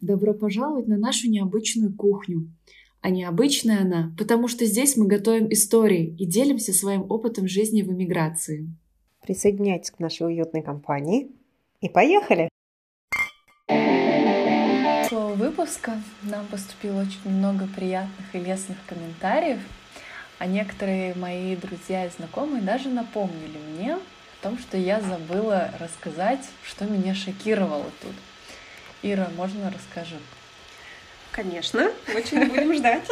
Добро пожаловать на нашу необычную кухню. А необычная она, потому что здесь мы готовим истории и делимся своим опытом жизни в эмиграции. Присоединяйтесь к нашей уютной компании и поехали! Слово выпуска нам поступило очень много приятных и лестных комментариев, а некоторые мои друзья и знакомые даже напомнили мне о том, что я забыла рассказать, что меня шокировало тут – Ира, можно расскажу? Конечно, очень будем ждать.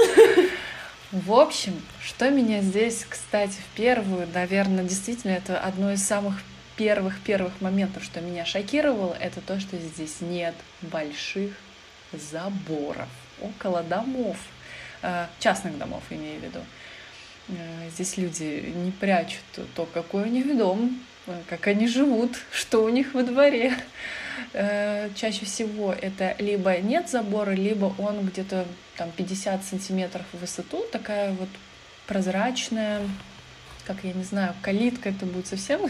В общем, что меня здесь, кстати, в первую, наверное, действительно, это одно из самых первых-первых моментов, что меня шокировало, это то, что здесь нет больших заборов около домов, э, частных домов, имею в виду. Э, здесь люди не прячут то, какой у них дом, э, как они живут, что у них во дворе. Э, чаще всего это либо нет забора, либо он где-то там 50 сантиметров в высоту, такая вот прозрачная, как я не знаю, калитка, это будет совсем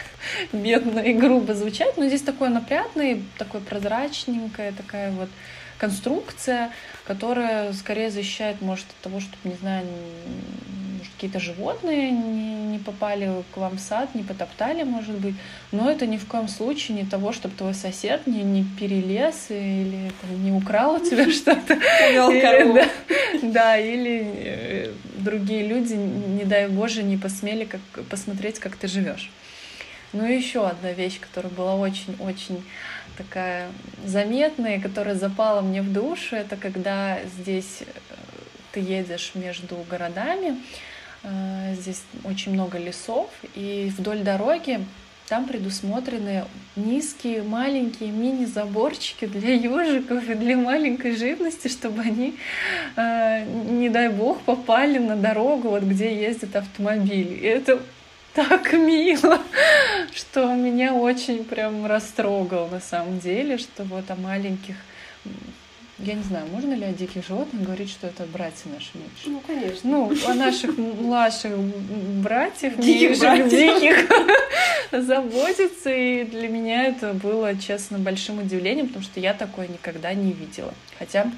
бедно и грубо звучать, но здесь такой напрятный, такой прозрачненькая такая вот конструкция, которая скорее защищает, может, от того, чтобы, не знаю, какие-то животные не, не попали к вам в сад, не потоптали, может быть. Но это ни в коем случае не того, чтобы твой сосед не, не перелез или там, не украл у тебя что-то. Да, да, или э, другие люди, не дай Боже, не посмели как, посмотреть, как ты живешь. Ну и еще одна вещь, которая была очень-очень такая заметная, которая запала мне в душу, это когда здесь э, ты едешь между городами, здесь очень много лесов, и вдоль дороги там предусмотрены низкие, маленькие мини-заборчики для ежиков и для маленькой живности, чтобы они, э, не дай бог, попали на дорогу, вот где ездят автомобили. И это так мило, что меня очень прям растрогал на самом деле, что вот о маленьких я не знаю, можно ли о диких животных говорить, что это братья наши меньше? Ну, конечно. Ну, о наших младших братьях, диких, братьев. диких заботиться. И для меня это было, честно, большим удивлением, потому что я такое никогда не видела. Хотя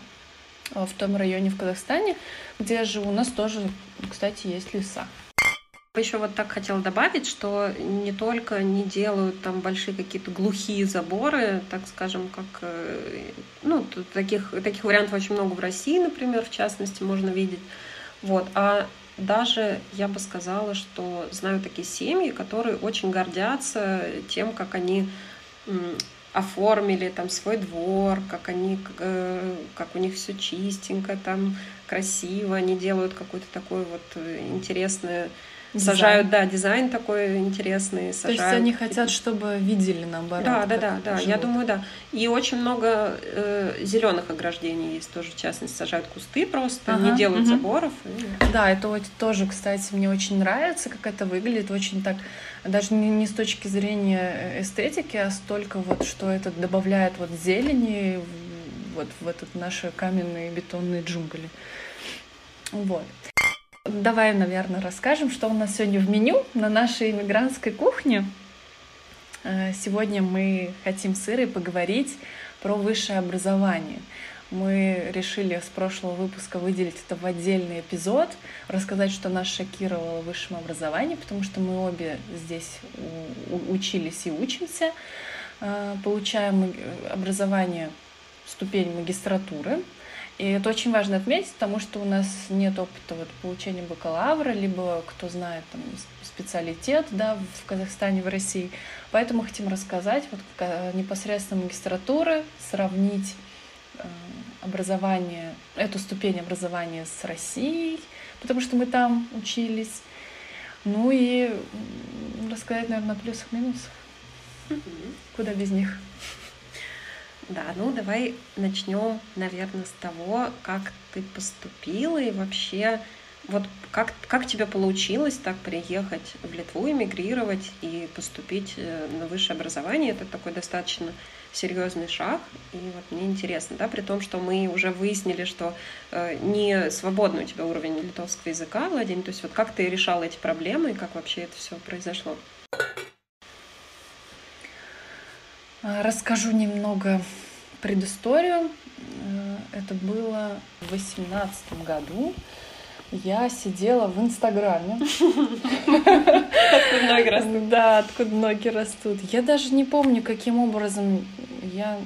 э, в том районе в Казахстане, где я живу, у нас тоже, кстати, есть леса. Еще вот так хотела добавить, что не только не делают там большие какие-то глухие заборы, так скажем, как э, ну таких таких вариантов очень много в России, например, в частности можно видеть, вот, а даже я бы сказала, что знаю такие семьи, которые очень гордятся тем, как они оформили там свой двор, как они, э, как у них все чистенько, там красиво, они делают какое-то такое вот э, интересное Дизайн. Сажают, да, дизайн такой интересный. Сажают. То есть они хотят, чтобы видели наоборот. Да, да, да, да. Я думаю, да. И очень много э, зеленых ограждений есть тоже, в частности, сажают кусты просто, ага, не делают угу. заборов. И... Да, это вот тоже, кстати, мне очень нравится, как это выглядит, очень так, даже не, не с точки зрения э, эстетики, а столько вот, что это добавляет вот зелени вот в этот наши каменные бетонные джунгли. Вот. Давай, наверное, расскажем, что у нас сегодня в меню на нашей иммигрантской кухне. Э, сегодня мы хотим с Ирой поговорить про высшее образование. Мы решили с прошлого выпуска выделить это в отдельный эпизод, рассказать, что нас шокировало высшем образовании, потому что мы обе здесь учились и учимся, э, получаем образование ступень магистратуры, и это очень важно отметить, потому что у нас нет опыта вот, получения бакалавра, либо кто знает там, специалитет да, в Казахстане, в России. Поэтому хотим рассказать вот, непосредственно магистратуры, сравнить э, образование, эту ступень образования с Россией, потому что мы там учились. Ну и рассказать, наверное, о плюсах-минусах. Куда без них? Да, ну давай начнем, наверное, с того, как ты поступила и вообще вот как, как тебе получилось так приехать в Литву, эмигрировать и поступить э, на высшее образование? Это такой достаточно серьезный шаг. И вот мне интересно, да, при том, что мы уже выяснили, что э, не свободный у тебя уровень литовского языка, Владимир, то есть вот как ты решала эти проблемы и как вообще это все произошло? Расскажу немного предысторию. это было в восемнадцатом году. Я сидела в Инстаграме. Откуда ноги растут. Да, откуда ноги растут. Я даже не помню, каким образом я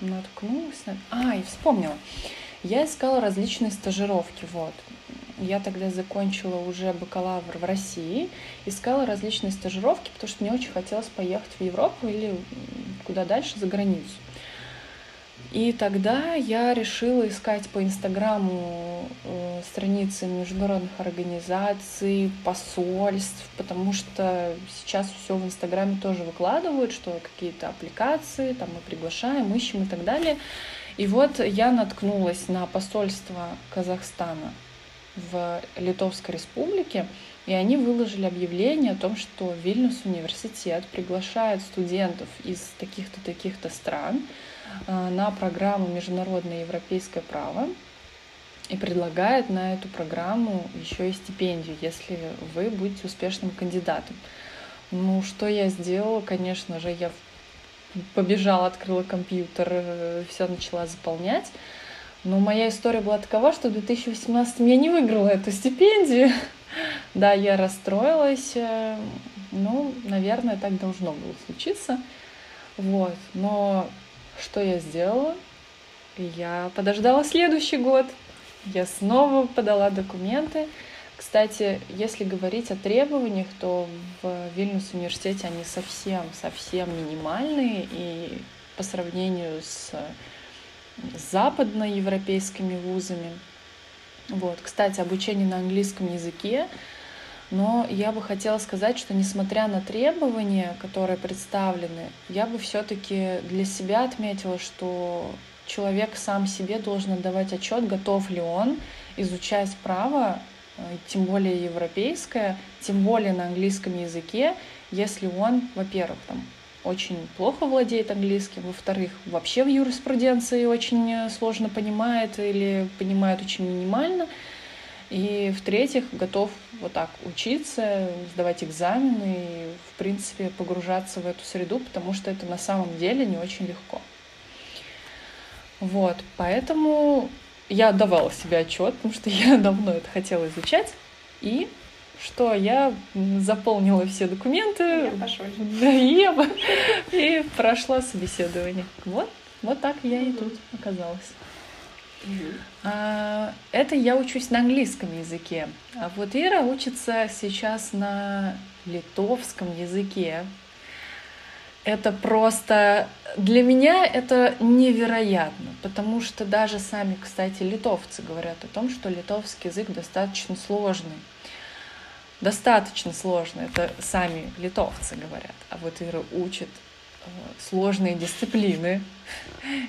наткнулась на... А, и вспомнила. Я искала различные стажировки, вот. Я тогда закончила уже бакалавр в России, искала различные стажировки, потому что мне очень хотелось поехать в Европу или куда дальше, за границу. И тогда я решила искать по Инстаграму э, страницы международных организаций, посольств, потому что сейчас все в Инстаграме тоже выкладывают, что какие-то аппликации, там мы приглашаем, ищем и так далее. И вот я наткнулась на посольство Казахстана в Литовской Республике, и они выложили объявление о том, что Вильнюс университет приглашает студентов из таких-то таких-то стран э, на программу «Международное европейское право» и предлагает на эту программу еще и стипендию, если вы будете успешным кандидатом. Ну, что я сделала? Конечно же, я побежала, открыла компьютер, э, все начала заполнять. Но моя история была такова, что в 2018 я не выиграла эту стипендию. Да, я расстроилась. Э, ну, наверное, так должно было случиться. Вот. Но что я сделала? Я подождала следующий год. Я снова подала документы. Кстати, если говорить о требованиях, то в Вильнюс университете они совсем-совсем минимальные, и по сравнению с западноевропейскими вузами. Вот. Кстати, обучение на английском языке, но я бы хотела сказать, что несмотря на требования, которые представлены, я бы все-таки для себя отметила, что человек сам себе должен отдавать отчет, готов ли он изучать право, э, тем более европейское, тем более на английском языке, если он, во-первых, там, очень плохо владеет английским, во-вторых, вообще в юриспруденции очень э, сложно понимает или понимает очень минимально, и в-третьих, готов вот так учиться, сдавать экзамены и, в принципе, погружаться в эту среду, потому что это на самом деле не очень легко. Вот, поэтому я отдавала себе отчет, потому что я давно это хотела изучать, и что я заполнила все документы. Да, и, и прошла собеседование. Вот, вот так я и тут оказалась. А, это я учусь на английском языке. А вот Ира учится сейчас на литовском языке. Это просто для меня это невероятно, потому что даже сами, кстати, литовцы говорят о том, что литовский язык достаточно сложный достаточно сложно, это сами литовцы говорят. А вот Ира учит э, сложные дисциплины.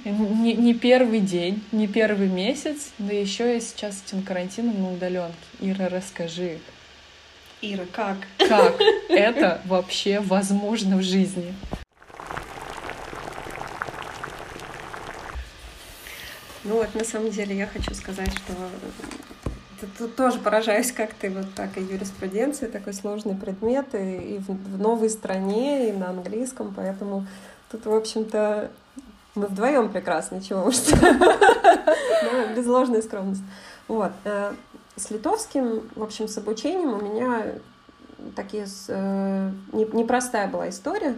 Не, не первый день, не первый месяц, да еще и сейчас этим карантином на удаленке. Ира, расскажи. Ира, как? Как это вообще возможно в жизни? Ну вот, на самом деле, я хочу сказать, что Тут тоже поражаюсь, как ты вот так и юриспруденция, такой сложный предмет, и, и в, в новой стране, и на английском, поэтому тут, в общем-то, мы вдвоем прекрасны, чего уж ну, без ложной скромности. Вот. Э, с литовским, в общем, с обучением у меня такие э, непростая была история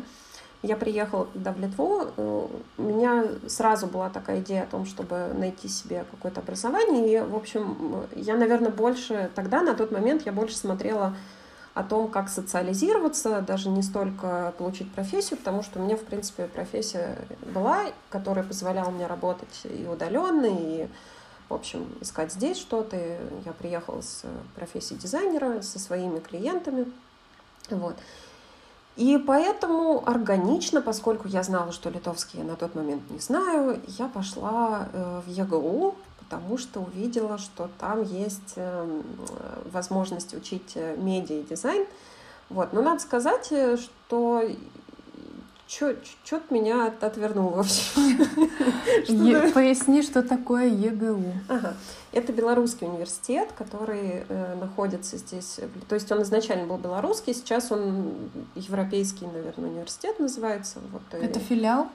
я приехала когда в Литву, э, у меня сразу была такая идея о том, чтобы найти себе какое-то образование. И, в общем, я, наверное, больше тогда, на тот момент, я больше смотрела о том, как социализироваться, даже не столько получить профессию, потому что у меня, в принципе, профессия была, которая позволяла мне работать и удаленно, и, в общем, искать здесь что-то. Я приехала с профессией дизайнера, со своими клиентами. Вот. И поэтому органично, поскольку я знала, что литовский я на тот момент не знаю, я пошла э, в ЕГУ, потому что увидела, что там есть эм, возможность учить э, медиа и дизайн. Вот. Но надо сказать, э, что что-то меня отвернуло вообще. Поясни, что такое ЕГУ. Ага. Это белорусский университет, который э, находится здесь. То есть он изначально был белорусский, сейчас он европейский, наверное, университет называется. Вот, это и... филиал?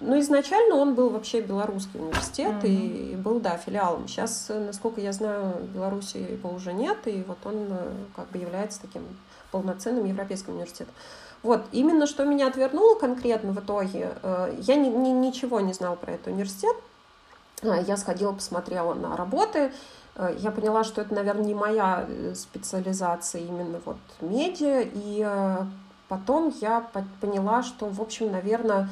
ну, изначально он был вообще белорусский университет mm-hmm. и был, да, филиалом. Сейчас, насколько я знаю, в Беларуси его уже нет, и вот он как бы является таким полноценным европейским университетом. Вот, именно что меня отвернуло конкретно в итоге, я ни, ни, ничего не знала про этот университет, я сходила, посмотрела на работы, Э, я поняла, что это, наверное, не моя э, специализация именно вот медиа, и э, потом я поняла, что, в общем, наверное,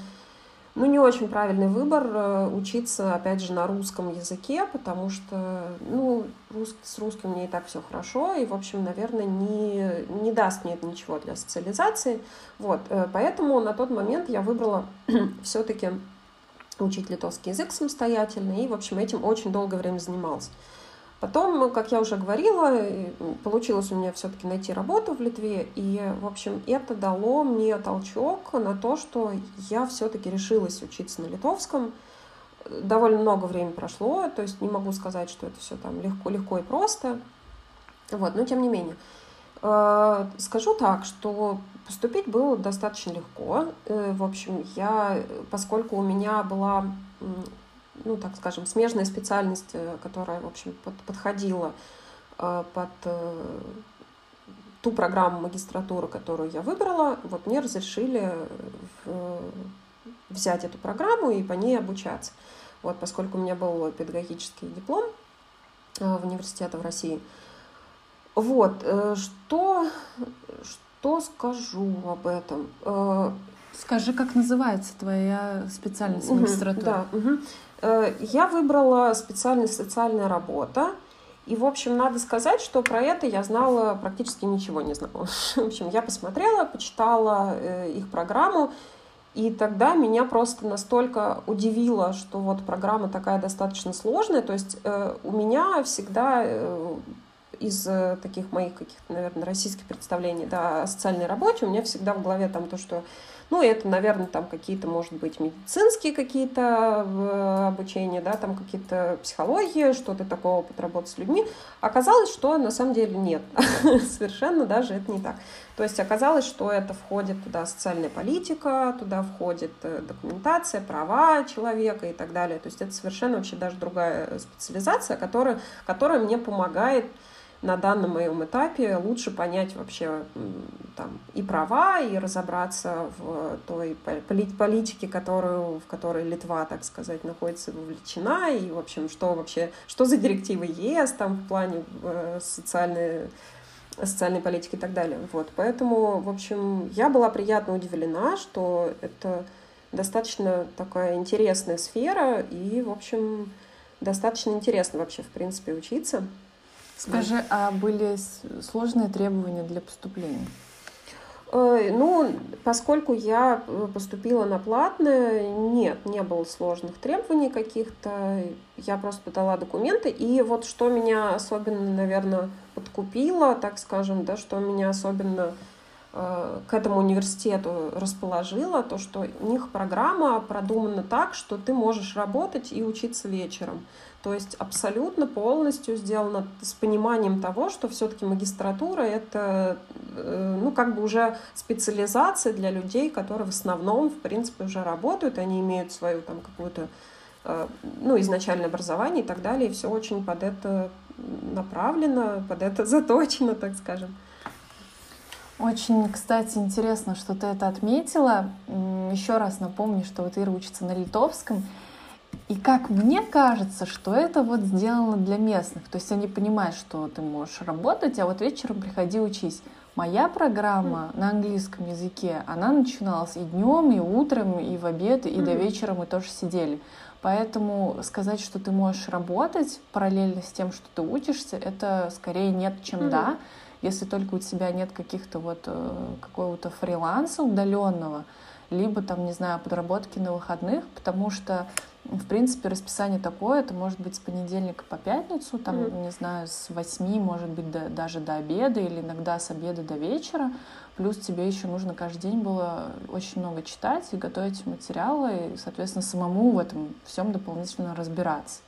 ну, не очень правильный выбор учиться, опять же, на русском языке, потому что, ну, рус, с русским мне и так все хорошо, и, в общем, наверное, не, не даст мне это ничего для социализации. Вот, поэтому на тот момент я выбрала все-таки учить литовский язык самостоятельно, и, в общем, этим очень долгое время занималась. Потом, как я уже говорила, получилось у меня все-таки найти работу в Литве, и, в общем, это дало мне толчок на то, что я все-таки решилась учиться на литовском. Довольно много времени прошло, то есть не могу сказать, что это все там легко, легко и просто. Вот, но тем не менее. Э, скажу так, что поступить было достаточно легко. Э, в общем, я, поскольку у меня была ну, так скажем, смежная специальность, э, которая, в общем, под, подходила э, под э, ту программу магистратуры, которую я выбрала, вот мне разрешили взять эту программу и по ней обучаться. Вот, поскольку у меня был педагогический диплом в университете в России. Вот, что, что скажу об этом? Скажи, как называется твоя специальность магистратуры? Да, угу. Э, я выбрала специальность социальная работа. И, в общем, надо сказать, что про это я знала, практически ничего не знала. В общем, я посмотрела, почитала э, их программу, и тогда меня просто настолько удивило, что вот программа такая достаточно сложная. То есть э, у меня всегда из таких моих каких-то, наверное, российских представлений да, о социальной работе, у меня всегда в голове там то, что ну, это, наверное, там какие-то, может быть, медицинские какие-то э, обучения, да, там какие-то психологии, что-то такого, опыт работы с людьми. Оказалось, что на самом деле нет. Совершенно даже это не так. То есть оказалось, что это входит туда социальная политика, туда входит э, документация, права человека и так далее. То есть это совершенно вообще даже другая специализация, которая, которая мне помогает на данном моем этапе лучше понять вообще там, и права, и разобраться в той политике, которую, в которой Литва, так сказать, находится вовлечена, и, в общем, что вообще, что за директивы ЕС там в плане э, социальной социальной политики и так далее. Вот, поэтому, в общем, я была приятно удивлена, что это достаточно такая интересная сфера, и, в общем, достаточно интересно вообще, в принципе, учиться. Скажи, а были сложные требования для поступления? Ну, поскольку я э, поступила на платное, нет, не было сложных требований каких-то. Я просто подала документы. И вот что меня особенно, наверное, подкупило, так скажем, да, что меня особенно э, к этому университету расположила, то, что у них программа продумана так, что ты можешь работать и учиться вечером. То есть абсолютно полностью сделано с пониманием того, что все-таки магистратура это э, ну, как бы уже специализация для людей, которые в основном, в принципе, уже работают, они имеют свою там какую-то э, ну, изначальное образование и так далее, и все очень под это направлено, под это заточено, так скажем. Очень, кстати, интересно, что ты это отметила. Еще раз напомню, что вот Ира учится на литовском, и как мне кажется, что это вот сделано для местных. То есть они понимают, что ты можешь работать, а вот вечером приходи учись. Моя программа на английском языке, она начиналась и днем, и утром, и в обед, и до вечера мы тоже сидели. Поэтому сказать, что ты можешь работать параллельно с тем, что ты учишься, это скорее нет, чем да. Если только у тебя нет каких-то вот э, какого-то фриланса удаленного, либо там, не знаю, подработки на выходных, потому что в принципе, расписание такое, это может быть с понедельника по пятницу, там, mm-hmm. не знаю, с 8, может быть, до, даже до обеда или иногда с обеда до вечера. Плюс тебе еще нужно каждый день было очень много читать и готовить материалы, и, соответственно, самому в этом всем дополнительно разбираться.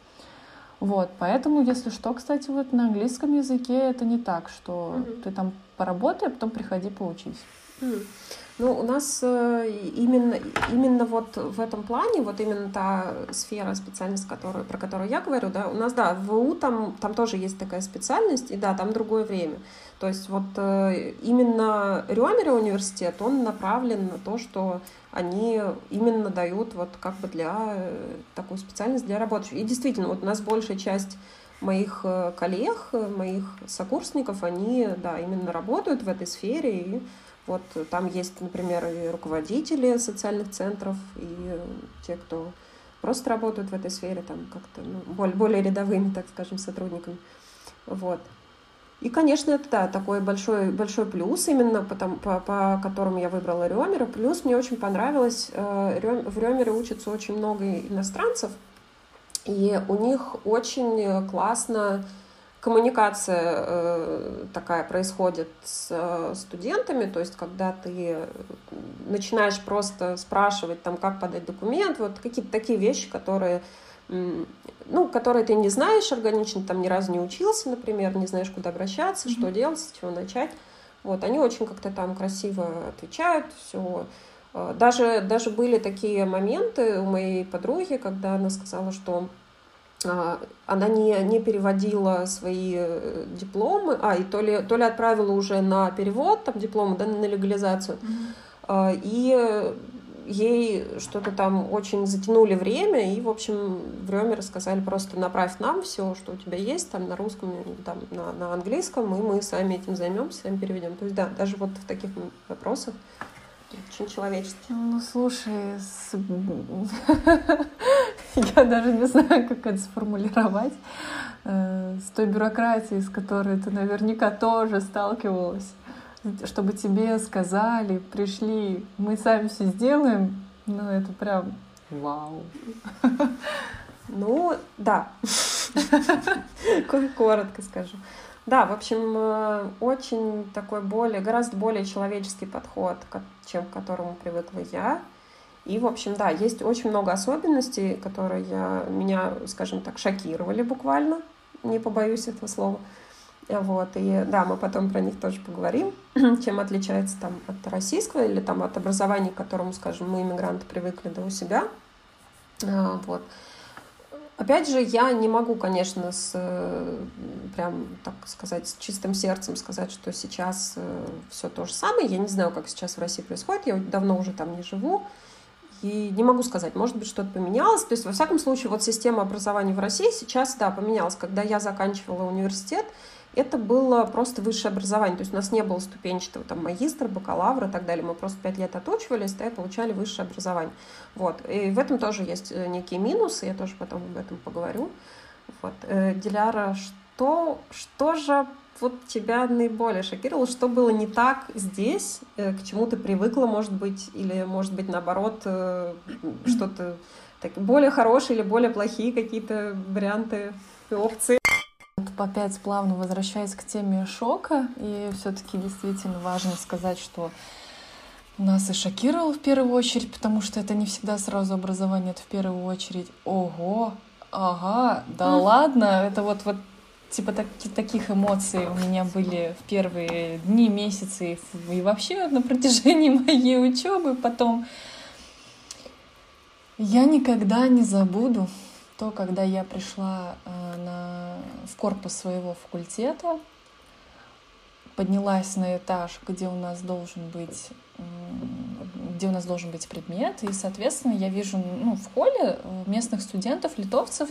Вот, поэтому, если что, кстати, вот на английском языке это не так, что mm-hmm. ты там поработай, а потом приходи поучись. Mm-hmm. Ну, у нас э, именно, именно вот в этом плане, вот именно та сфера, специальность, которую, про которую я говорю, да, у нас, да, в ВУ там, там тоже есть такая специальность, и да, там другое время. То есть вот э, именно Рёмера университет, он направлен на то, что они именно дают вот как бы для э, такую специальность для рабочих. И действительно, вот у нас большая часть моих коллег, моих сокурсников, они, да, именно работают в этой сфере, и вот там есть, например, и руководители социальных центров, и те, кто просто работают в этой сфере, там как-то ну, более, более рядовыми, так скажем, сотрудниками. Вот. И, конечно, это да, такой большой, большой плюс, именно по, по, по которому я выбрала Рёмера. Плюс мне очень понравилось, э, в Рёмере учатся очень много иностранцев, и у них очень классно коммуникация э, такая происходит с э, студентами, то есть когда ты начинаешь просто спрашивать, там, как подать документ, вот какие-то такие вещи, которые, ну, которые ты не знаешь органично, там ни разу не учился, например, не знаешь, куда обращаться, mm-hmm. что делать, с чего начать. Вот, они очень как-то там красиво отвечают, все. Э, даже, даже были такие моменты у моей подруги, когда она сказала, что она не, не переводила свои э, дипломы, а, и то ли, то ли отправила уже на перевод там дипломы, да, на легализацию, mm-hmm. и ей что-то там очень затянули время, и, в общем, в Рёме рассказали просто направь нам все, что у тебя есть, там, на русском, там, на, на английском, и мы сами этим займемся, сами переведем. То есть, да, даже вот в таких вопросах очень человечески. Ну, слушай, с... я даже не знаю, как это сформулировать. Э, с той бюрократией, с которой ты наверняка тоже сталкивалась, чтобы тебе сказали, пришли, мы сами все сделаем, ну, это прям вау. Ну, да. Коротко скажу. Да, в общем, э, очень такой более, гораздо более человеческий подход, чем к которому привыкла я. И, в общем, да, есть очень много особенностей, которые я, меня, скажем так, шокировали буквально, не побоюсь этого слова. Вот, и да, мы потом про них тоже поговорим, чем отличается там от российского или там от образования, к которому, скажем, мы, иммигранты, привыкли да, у себя. А, вот. Опять же, я не могу, конечно, с, прям, так сказать, с чистым сердцем сказать, что сейчас э, все то же самое. Я не знаю, как сейчас в России происходит, я давно уже там не живу. И не могу сказать, может быть, что-то поменялось. То есть, во всяком случае, вот система образования в России сейчас, да, поменялась. Когда я заканчивала университет, это было просто высшее образование. То есть у нас не было ступенчатого там магистра, бакалавра и так далее. Мы просто пять лет отучивались, да, и получали высшее образование. Вот. И в этом тоже есть э, некие минусы, я тоже потом об этом поговорю. Вот. Э, Диляра, что, что же вот тебя наиболее шокировало? Что было не так здесь, э, к чему ты привыкла, может быть, или, может быть, наоборот, что-то так, более хорошие или более плохие какие-то варианты и опции? Опять плавно возвращаясь к теме шока, и все-таки действительно важно сказать, что нас и шокировало в первую очередь, потому что это не всегда сразу образование, это в первую очередь. Ого, ага, да ладно, это вот, вот типа так, таких эмоций у меня были в первые дни, месяцы и вообще на протяжении моей учебы потом. Я никогда не забуду то, когда я пришла э, на, в корпус своего факультета, поднялась на этаж, где у нас должен быть где у нас должен быть предмет, и, соответственно, я вижу ну, в холле э, местных студентов, литовцев,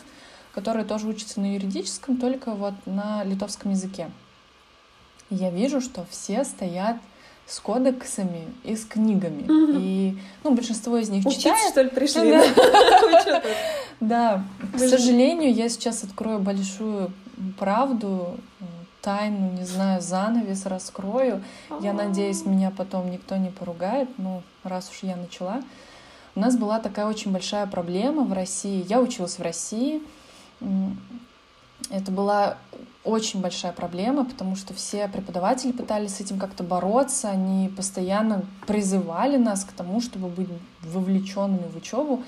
которые тоже учатся на юридическом, только вот на литовском языке. я вижу, что все стоят с кодексами и с книгами. Mm-hmm. И, ну, большинство из них Учиться, читает. что ли, пришли? Да. К сожалению, я сейчас открою большую правду, тайну, не знаю, занавес раскрою. Я надеюсь, меня потом никто не поругает, ну, раз уж я начала. У нас была такая очень большая проблема в России. Я училась в России. Это была очень большая проблема, потому что все преподаватели пытались с этим как-то бороться, они постоянно призывали нас к тому, чтобы быть вовлеченными в учебу.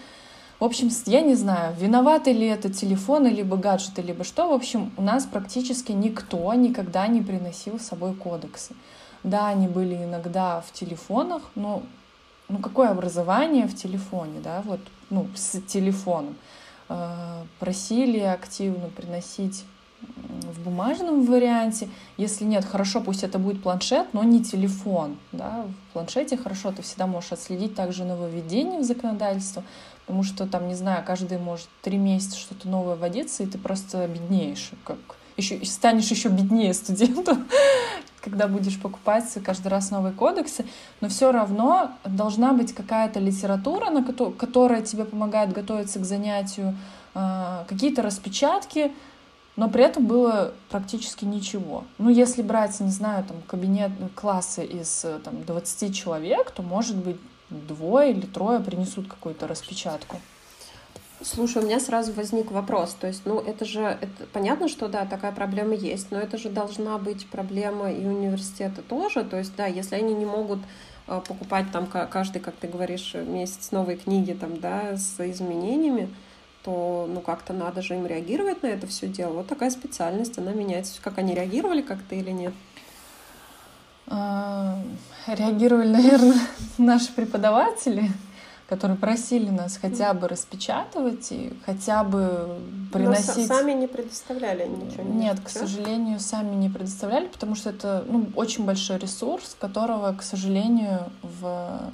В общем, я не знаю, виноваты ли это телефоны, либо гаджеты, либо что. В общем, у нас практически никто никогда не приносил с собой кодексы. Да, они были иногда в телефонах, но ну какое образование в телефоне, да, вот, ну, с телефоном. Э, просили активно приносить в бумажном варианте. Если нет, хорошо, пусть это будет планшет, но не телефон. Да? В планшете хорошо, ты всегда можешь отследить также нововведение в законодательство, потому что там, не знаю, каждый может три месяца что-то новое вводиться, и ты просто беднеешь, как еще, станешь еще беднее студенту, когда будешь покупать каждый раз новые кодексы, но все равно должна быть какая-то литература, на которая тебе помогает готовиться к занятию, а, какие-то распечатки, но при этом было практически ничего. Ну, если брать, не знаю, там, кабинет, классы из там, 20 человек, то, может быть, двое или трое принесут какую-то распечатку. Слушай, у меня сразу возник вопрос. То есть, ну, это же, это, понятно, что, да, такая проблема есть, но это же должна быть проблема и университета тоже. То есть, да, если они не могут э, покупать там каждый, как ты говоришь, месяц новые книги там, да, с изменениями, то, ну, как-то надо же им реагировать на это все дело. Вот такая специальность, она меняется. Как они реагировали как-то или нет? А, реагировали, наверное, наши преподаватели которые просили нас хотя бы распечатывать и хотя бы приносить... Но сами не предоставляли ничего? Нет, к сожалению, сами не предоставляли, потому что это ну, очень большой ресурс, которого, к сожалению, в...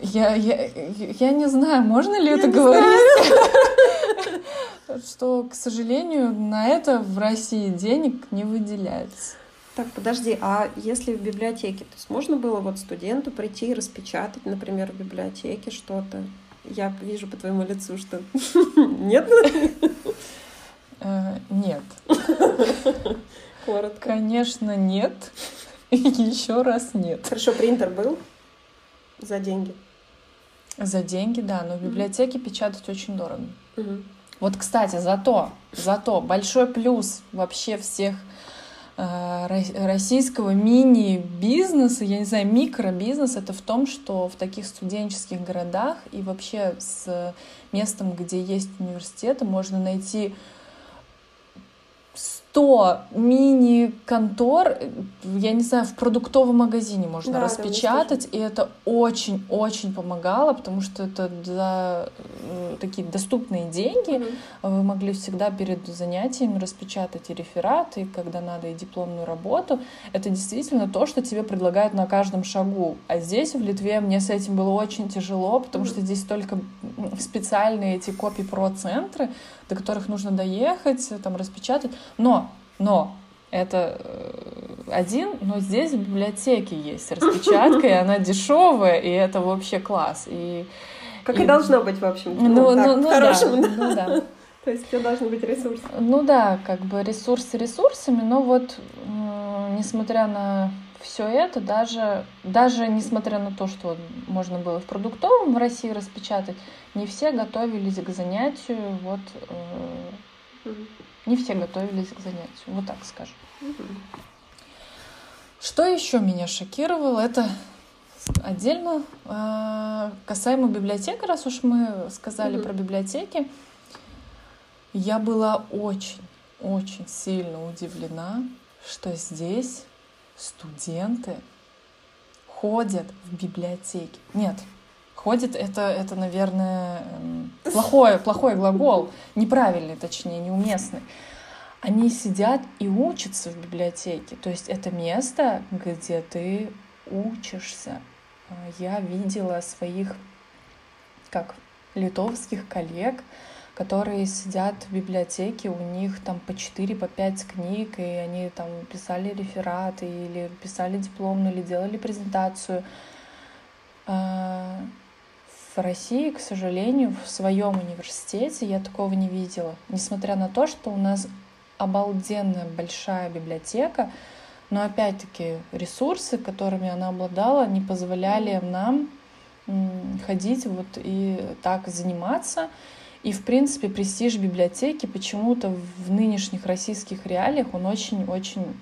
Я, я, я не знаю, можно ли я это говорить, что, к сожалению, на это в России денег не выделяется. Так, подожди, а если в библиотеке, то есть можно было вот студенту прийти и распечатать, например, в библиотеке что-то? Я вижу по твоему лицу, что нет? Э, нет. Коротко. Конечно, нет. Еще раз нет. Хорошо, принтер был за деньги? За деньги, да, но в библиотеке печатать очень дорого. Вот, кстати, зато, зато большой плюс вообще всех российского мини-бизнеса, я не знаю, микробизнеса, это в том, что в таких студенческих городах и вообще с местом, где есть университеты, можно найти 100 мини-контор, я не знаю, в продуктовом магазине можно да, распечатать, и это очень-очень помогало, потому что это за такие доступные деньги. Угу. Вы могли всегда перед занятиями распечатать и реферат, и когда надо, и дипломную работу. Это действительно то, что тебе предлагают на каждом шагу. А здесь, в Литве, мне с этим было очень тяжело, потому угу. что здесь только специальные эти копи-про-центры, до которых нужно доехать, там распечатать. Но, но это э, один, но здесь в библиотеке есть распечатка, и она дешевая, и это вообще класс. И, как и, и должно быть, в общем. Ну, ну, так, ну, ну, да, ну да. То есть все должны быть ресурсы. Ну да, как бы ресурсы ресурсами, но вот несмотря на все это, даже, даже несмотря на то, что можно было в продуктовом в России распечатать, не все готовились к занятию, вот, э, не все готовились к занятию, вот так скажем. Что еще меня шокировало, это отдельно э, касаемо библиотек, раз уж мы сказали про библиотеки, я была очень, очень сильно удивлена, что здесь студенты ходят в библиотеки. Нет, ходит это, это наверное, эм, плохой, плохой глагол, неправильный, точнее, неуместный. Они сидят и учатся в библиотеке. То есть это место, где ты учишься. Я видела своих, как литовских коллег, которые сидят в библиотеке, у них там по 4, по 5 книг, и они там писали рефераты или писали дипломную, или делали презентацию. В России, к сожалению, в своем университете я такого не видела. Несмотря на то, что у нас обалденная большая библиотека, но опять-таки ресурсы, которыми она обладала, не позволяли нам ходить вот и так заниматься. И, в принципе, престиж библиотеки почему-то в нынешних российских реалиях он очень-очень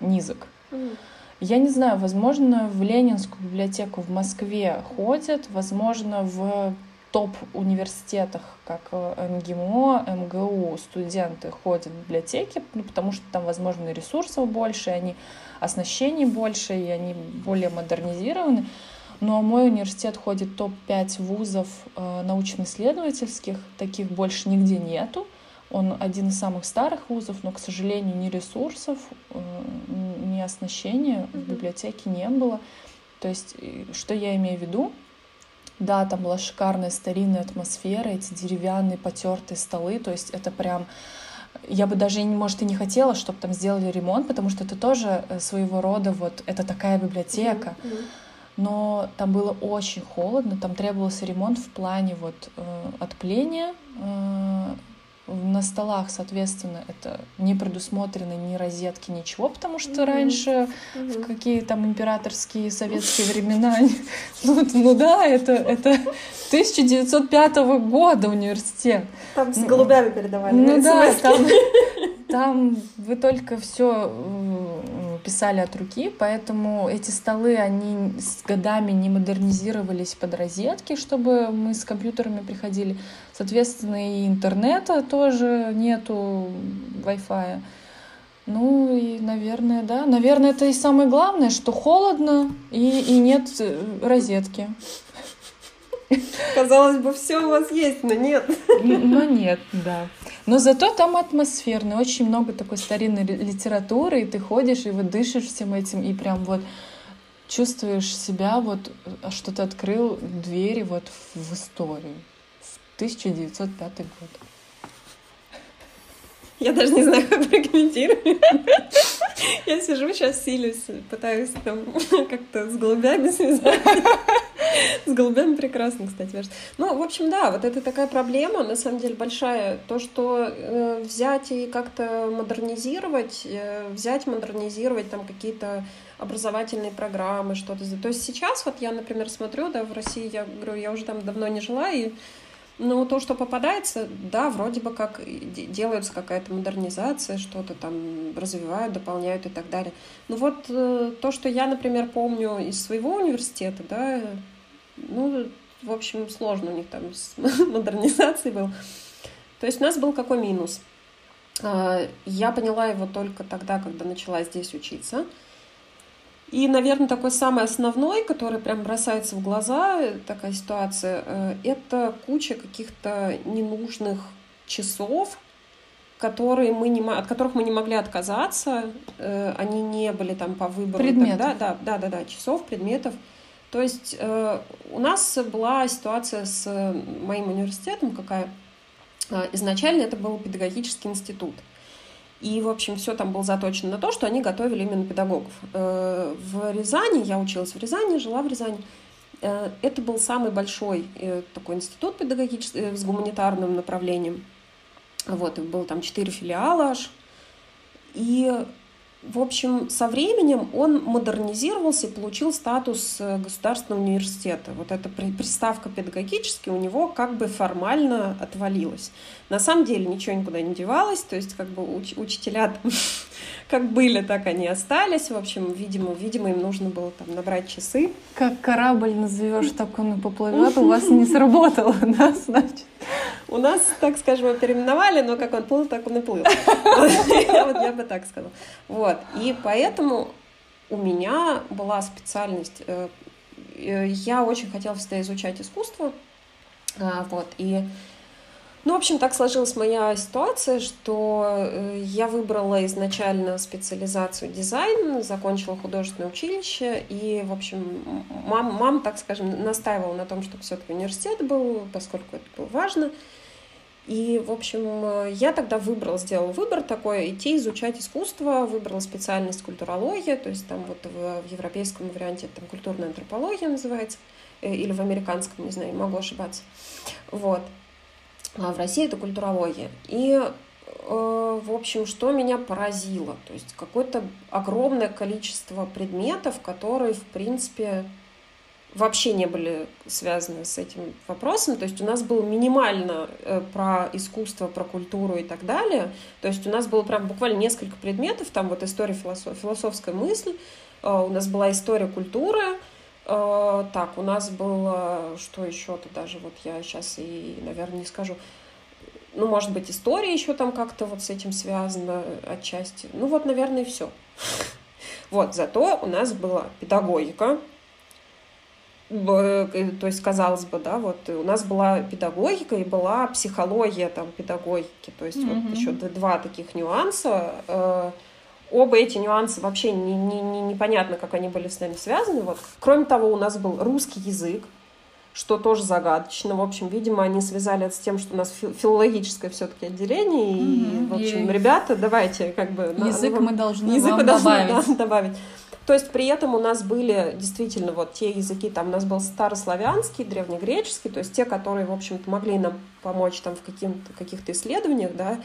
низок. Mm. Я не знаю, возможно, в Ленинскую библиотеку в Москве ходят, возможно, в топ-университетах, как э, МГИМО, МГУ, студенты ходят в библиотеки, ну, потому что там, возможно, ресурсов больше, они оснащений больше, и они более модернизированы. Но мой университет ходит топ-5 вузов э, научно-исследовательских, таких больше нигде нету. Он один из самых старых вузов, но, к сожалению, ни ресурсов, э, ни оснащения в библиотеке не было. То есть, что я имею в виду? Да, там была шикарная старинная атмосфера, эти деревянные потертые столы, то есть это прям я бы даже, может, и не хотела, чтобы там сделали ремонт, потому что это тоже э, своего рода вот, это такая библиотека. Но там было очень холодно, там требовался ремонт в плане вот э, отопления, э, на столах, соответственно, это не предусмотрено ни розетки, ничего, потому что mm-hmm. раньше mm-hmm. в какие там императорские советские времена, ну, ну да, это, это 1905 года университет. Там с голубями передавали. Ну да, там, там вы только все писали от руки, поэтому эти столы, они с годами не модернизировались под розетки, чтобы мы с компьютерами приходили. Соответственно, и интернета тоже нету, Wi-Fi. Ну и, наверное, да. Наверное, это и самое главное, что холодно и, и нет э, розетки. Казалось бы, все у вас есть, но нет. Но нет, да. Но зато там атмосферно, очень много такой старинной литературы, и ты ходишь, и вот дышишь всем этим, и прям вот чувствуешь себя, вот, а что ты открыл двери вот в историю. В 1905 год. Я даже не знаю, как прокомментировать. Я сижу сейчас, силюсь, пытаюсь там как-то с голубями связать. С голубями прекрасно, кстати, вяжет. Ну, в общем, да, вот это такая проблема, на самом деле, большая. То, что э, взять и как-то модернизировать, э, взять, модернизировать там какие-то образовательные программы, что-то. То есть сейчас вот я, например, смотрю, да, в России, я говорю, я уже там давно не жила, и ну, то, что попадается, да, вроде бы как делается какая-то модернизация, что-то там развивают, дополняют и так далее. Ну вот э, то, что я, например, помню из своего университета, да, ну, в общем, сложно у них там с модернизацией был. То есть у нас был какой минус? А, я поняла его только тогда, когда начала здесь учиться. И, наверное, такой самый основной, который прям бросается в глаза, э, такая ситуация, э, это куча каких-то ненужных часов, которые мы не, от которых мы не могли отказаться. Э, они не были там по выбору. Предметов. Тогда, да, да, да, да, часов, предметов. То есть у нас была ситуация с моим университетом какая. Изначально это был педагогический институт. И, в общем, все там было заточено на то, что они готовили именно педагогов. Э, в Рязани, я училась в Рязани, жила в Рязани, э, это был самый большой э, такой институт педагогический с гуманитарным направлением. Вот, было там четыре филиала аж. И в общем, со временем он модернизировался и получил статус э, государственного университета. Вот эта приставка педагогический у него как бы формально отвалилась. На самом деле ничего никуда не девалось, то есть как бы уч учителя как были, так они остались. В общем, видимо, видимо, им нужно было там набрать часы. Как корабль назовешь, так он и поплывет, у вас не сработало, да, значит? У нас, так скажем, его переименовали, но как он плыл, так он и плыл. Вот я бы так сказала. Вот. И поэтому у меня была специальность. Э, э, я очень хотела всегда изучать искусство. А, вот. И ну, в общем, так сложилась моя ситуация, что э, я выбрала изначально специализацию дизайн, закончила художественное училище, и, в общем, мам, мам так скажем, настаивала на том, чтобы все-таки университет был, поскольку это было важно. И, в общем, я тогда выбрала, сделала выбор такой, идти изучать искусство, выбрала специальность культурология, то есть там вот в, в европейском варианте там культурная антропология называется, э, или в американском, не знаю, могу ошибаться. Вот. А в России это культурология. И э, в общем, что меня поразило? То есть какое-то огромное количество предметов, которые, в принципе, вообще не были связаны с этим вопросом. То есть у нас было минимально э, про искусство, про культуру и так далее. То есть у нас было прям буквально несколько предметов, там вот история, философ, философская мысль, э, у нас была история культуры, так, у нас было, что еще-то даже, вот я сейчас и, наверное, не скажу. Ну, может быть, история еще там как-то вот с этим связана отчасти. Ну, вот, наверное, и все. Вот, зато у нас была педагогика, э, то есть, казалось бы, да, вот у нас была педагогика и была психология там педагогики, то есть mm-hmm. вот еще два таких нюанса. Оба эти нюансы вообще не, не, не, непонятно, как они были с нами связаны. Вот. Кроме того, у нас был русский язык, что тоже загадочно. В общем, видимо, они связали это с тем, что у нас филологическое все-таки отделение. Mm-hmm. И, в общем, и... ребята, давайте как бы... Язык на, мы должны язык мы должны добавить. Да, добавить. То есть при этом у нас были действительно вот те языки, там у нас был старославянский, древнегреческий, то есть те, которые, в общем-то, могли нам помочь там в каких-то исследованиях, да,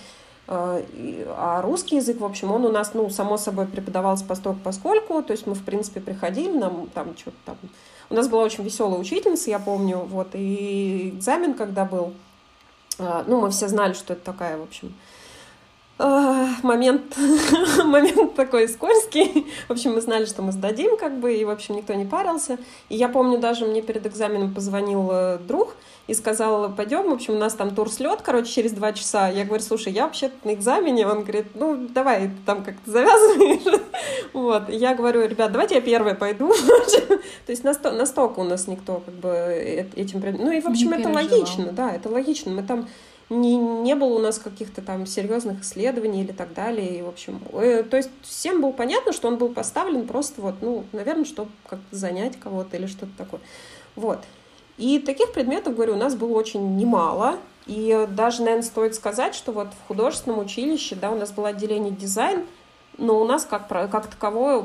а, а русский язык, в общем, он у нас, ну, само собой преподавался постольку поскольку, то есть мы, в принципе, приходили, нам там что-то там... У нас была очень веселая учительница, я помню, вот, и экзамен, когда был, а, ну, мы все знали, что это такая, в общем, момент, момент такой скользкий. В общем, мы знали, что мы сдадим, как бы, и, в общем, никто не парился. И я помню, даже мне перед экзаменом позвонил э, друг, и сказал, пойдем, в общем, у нас там тур слет, короче, через два часа. Я говорю, слушай, я вообще на экзамене. Он говорит, ну, давай, там как-то завязываешь. Вот. Я говорю, ребят, давайте я первая пойду. То есть настолько у нас никто как бы э, этим... Ну и, в общем, это логично, да, это логично. Мы там не, не было у нас каких-то там серьезных исследований или так далее. И, в общем, э, то есть всем было понятно, что он был поставлен просто вот, ну, наверное, чтобы как-то занять кого-то или что-то такое. Вот. И таких предметов, говорю, у нас было очень немало. И даже, наверное, стоит сказать, что вот в художественном училище, да, у нас было отделение дизайн, но у нас как, как таковое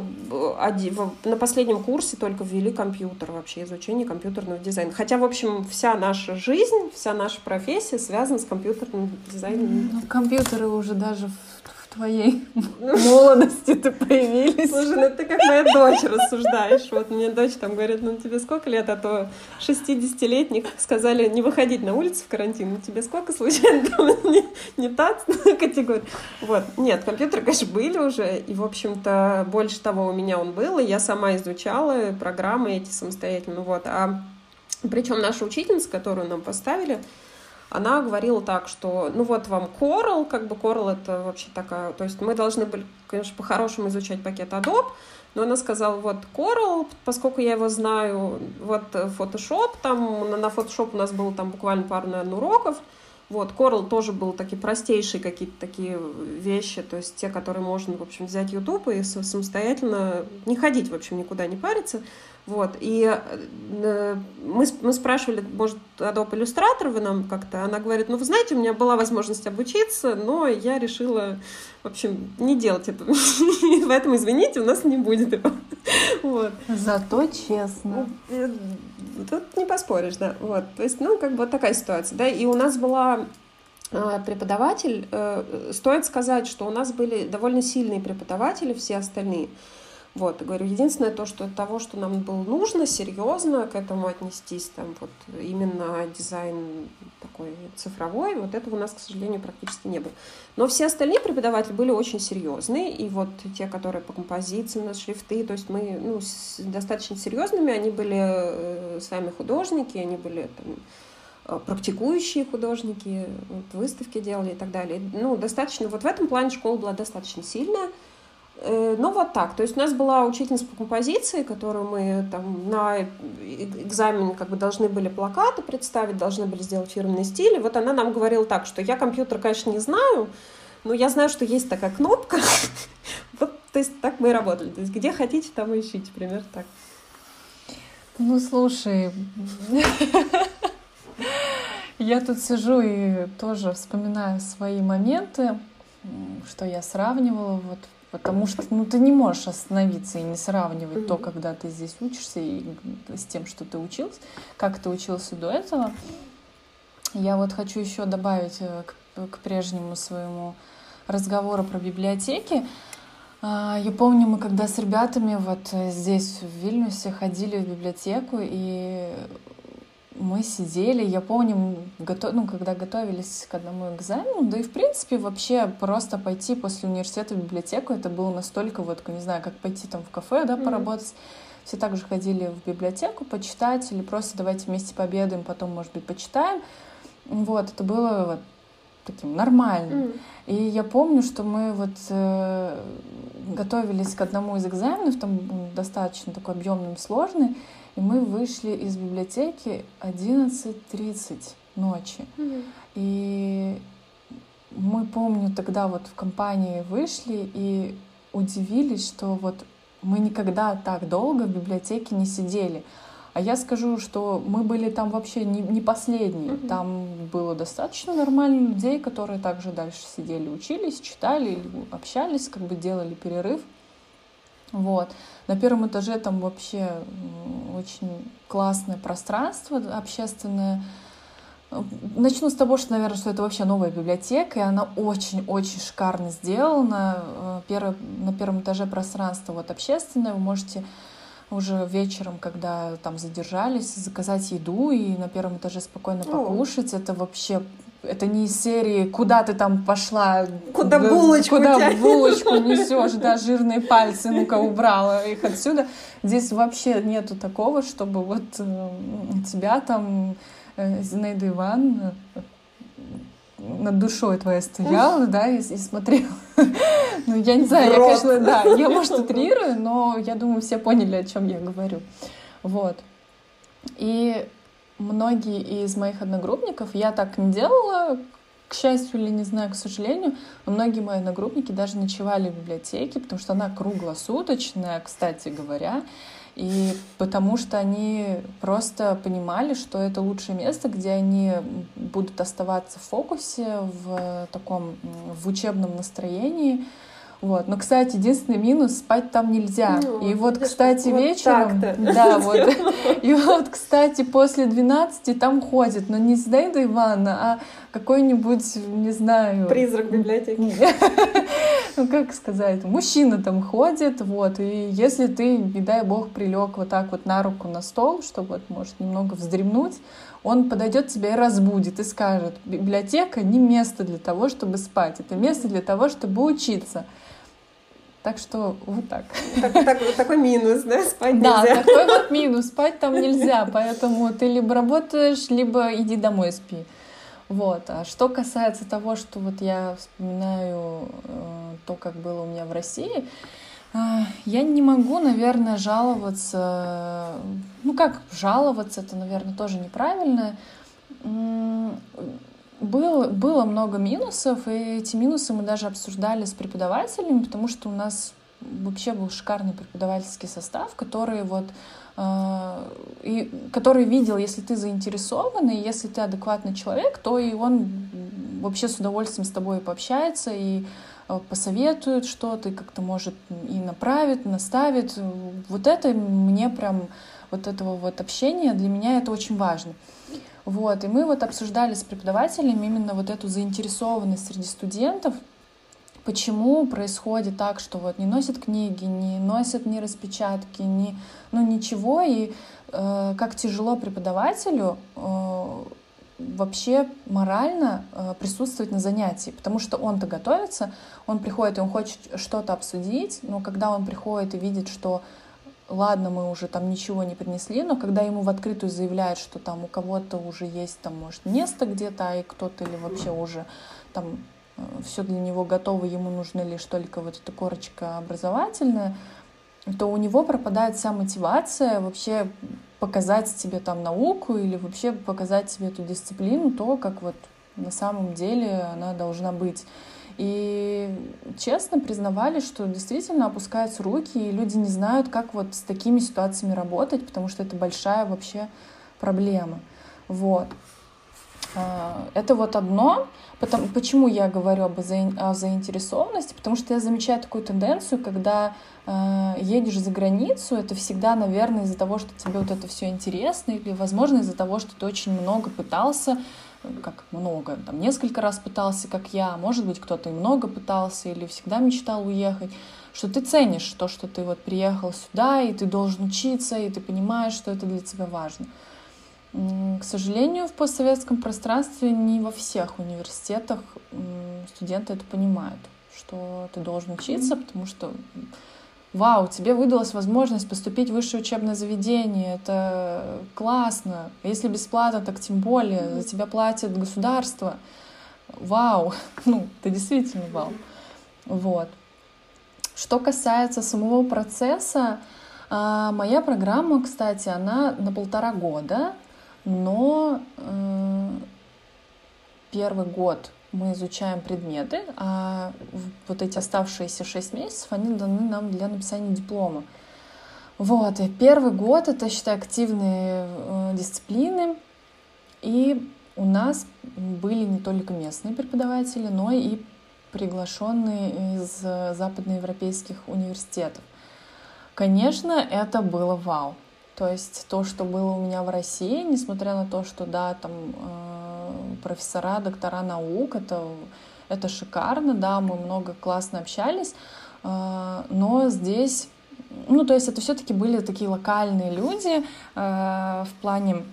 на последнем курсе только ввели компьютер, вообще изучение компьютерного дизайна. Хотя, в общем, вся наша жизнь, вся наша профессия связана с компьютерным дизайном. Ну, компьютеры уже даже твоей молодости-то появились. Слушай, ну ты как моя дочь рассуждаешь. Вот мне дочь там говорит, ну тебе сколько лет, а то 60-летних сказали не выходить на улицу в карантин. Ну тебе сколько случайно не, не так категория. Вот. Нет, компьютеры, конечно, были уже. И, в общем-то, больше того у меня он был. И я сама изучала программы эти самостоятельно. Вот. А причем наша учительница, которую нам поставили, она говорила так, что ну вот вам Coral, как бы Coral это вообще такая, то есть мы должны были, конечно, по-хорошему изучать пакет Adobe, но она сказала, вот Coral, поскольку я его знаю, вот Photoshop, там на Photoshop у нас было там буквально пару, наверное, уроков, вот, Coral тоже был такие простейшие какие-то такие вещи, то есть те, которые можно, в общем, взять YouTube и самостоятельно не ходить, в общем, никуда не париться. Вот. И э, мы, мы спрашивали, может, Adobe Illustrator вы нам как-то? Она говорит, ну, вы знаете, у меня была возможность обучиться, но я решила, в общем, не делать это. Поэтому, извините, у нас не будет его. Вот. Зато честно. Э, тут не поспоришь, да. Вот. То есть, ну, как бы вот такая ситуация, да. И у нас была э, преподаватель, стоит сказать, что у нас были довольно сильные преподаватели, все остальные. Вот, говорю, единственное то, что того, что нам было нужно, серьезно к этому отнестись, там вот именно дизайн такой цифровой, вот этого у нас, к сожалению, практически не было. Но все остальные преподаватели были очень серьезные, и вот те, которые по композиции на шрифты, то есть мы ну, с, достаточно серьезными, они были э, сами художники, они были там, э, практикующие художники, вот, выставки делали и так далее. Ну, достаточно, вот в этом плане школа была достаточно сильная, ну, вот так. То есть у нас была учительница по композиции, которую мы там на экзамене как бы должны были плакаты представить, должны были сделать фирменный стиль. И вот она нам говорила так, что я компьютер, конечно, не знаю, но я знаю, что есть такая кнопка. Вот, то есть так мы и работали. То есть где хотите, там ищите. Примерно так. Ну, слушай, я тут сижу и тоже вспоминаю свои моменты, что я сравнивала вот Потому что ну, ты не можешь остановиться и не сравнивать то, когда ты здесь учишься, и с тем, что ты учился, как ты учился до этого. Я вот хочу еще добавить э, к, к прежнему своему разговору про библиотеки. А, я помню, мы когда с ребятами вот здесь, в Вильнюсе, ходили в библиотеку, и мы сидели, я помню, готов, ну, когда готовились к одному экзамену, да и в принципе вообще просто пойти после университета в библиотеку, это было настолько вот, не знаю, как пойти там в кафе, да, поработать. Mm-hmm. все также ходили в библиотеку почитать или просто давайте вместе пообедаем, потом, может быть, почитаем. Вот, это было вот таким нормальным. Mm. И я помню, что мы вот э, готовились к одному из экзаменов, там достаточно такой объемный, сложный, и мы вышли из библиотеки 11.30 ночи. Mm. И мы, помню, тогда вот в компании вышли и удивились, что вот мы никогда так долго в библиотеке не сидели. А я скажу, что мы были там вообще не, не последние. Mm-hmm. Там было достаточно нормально людей, которые также дальше сидели, учились, читали, общались, как бы делали перерыв. Вот. На первом этаже там вообще очень классное пространство общественное. Начну с того, что, наверное, что это вообще новая библиотека, и она очень-очень шикарно сделана. Э, Первое, на первом этаже пространство вот общественное, вы можете уже вечером, когда там задержались, заказать еду и на первом этаже спокойно покушать. О. Это вообще это не из серии «Куда ты там пошла?» Куда булочку Куда булочку несешь, да, жирные пальцы, ну-ка убрала их отсюда. Здесь вообще нету такого, чтобы вот э, тебя там э, Зинаида Ивановна над душой твоей стояла, да, и, и смотрела. ну, я не знаю, я, конечно, да, я, может, утрирую, но я думаю, все поняли, о чем я говорю. Вот. И многие из моих одногруппников, я так не делала, к счастью или не знаю, к сожалению, но многие мои одногруппники даже ночевали в библиотеке, потому что она круглосуточная, кстати говоря, и потому что они просто понимали, что это лучшее место, где они будут оставаться в фокусе, в таком в учебном настроении. Вот. Но, кстати, единственный минус спать там нельзя. Ну, и вот, кстати, вот вечером. Да, вот. И вот, кстати, после 12 там ходит, но не Зинаида Ивановна, а какой-нибудь, не знаю... Призрак библиотеки. Ну, как сказать, мужчина там ходит, вот, и если ты, не дай бог, прилег вот так вот на руку на стол, чтобы, вот, может, немного вздремнуть, он подойдет тебя и разбудит и скажет, библиотека не место для того, чтобы спать, это место для того, чтобы учиться. Так что вот так. так, так такой минус, да, спать нельзя. Да, такой вот минус, спать там нельзя, поэтому ты либо работаешь, либо иди домой спи. Вот. А что касается того, что вот я вспоминаю э, то, как было у меня в России, э, я не могу, наверное, жаловаться. Ну как жаловаться, это, наверное, тоже неправильно. Было, было много минусов, и эти минусы мы даже обсуждали с преподавателями, потому что у нас вообще был шикарный преподавательский состав, который вот а, и который видел, если ты заинтересован, и если ты адекватный человек, то и он вообще с удовольствием с тобой пообщается и а, посоветует что-то, и как-то может и направит, наставит. Вот это мне прям, вот этого вот общения, для меня это очень важно. Вот, и мы вот обсуждали с преподавателями именно вот эту заинтересованность среди студентов, почему происходит так, что вот не носят книги, не носят ни распечатки, ни, ну ничего, и э, как тяжело преподавателю э, вообще морально э, присутствовать на занятии, потому что он-то готовится, он приходит и он хочет что-то обсудить, но когда он приходит и видит, что ладно, мы уже там ничего не принесли, но когда ему в открытую заявляют, что там у кого-то уже есть там, может, место где-то, а и кто-то или вообще уже там Э, все для него готово, ему нужна лишь только вот эта корочка образовательная, то у него пропадает вся мотивация вообще показать тебе там науку или вообще показать тебе эту дисциплину, то, как вот на самом деле она должна быть. И честно признавали, что действительно опускаются руки, и люди не знают, как вот с такими ситуациями работать, потому что это большая вообще проблема. Вот. А, это вот одно. Потом, почему я говорю об о заинтересованности? Потому что я замечаю такую тенденцию, когда э, едешь за границу, это всегда, наверное, из-за того, что тебе вот это все интересно, или, возможно, из-за того, что ты очень много пытался, как много, там, несколько раз пытался, как я, может быть, кто-то и много пытался, или всегда мечтал уехать, что ты ценишь то, что ты вот приехал сюда, и ты должен учиться, и ты понимаешь, что это для тебя важно. К сожалению, в постсоветском пространстве не во всех университетах студенты это понимают, что ты должен учиться, потому что вау, тебе выдалась возможность поступить в высшее учебное заведение, это классно. Если бесплатно, так тем более, за тебя платит государство. Вау, ну, ты действительно вау. Вот. Что касается самого процесса, а, моя программа, кстати, она на полтора года, но э, первый год мы изучаем предметы, а вот эти оставшиеся шесть месяцев, они даны нам для написания диплома. Вот, и первый год это, считай, активные э, дисциплины, и у нас были не только местные преподаватели, но и приглашенные из западноевропейских университетов. Конечно, это было вау. То есть то, что было у меня в России, несмотря на то, что да, там э, профессора, доктора наук, это, это шикарно, да, мы много классно общались, э, но здесь, ну, то есть это все-таки были такие локальные люди э, в плане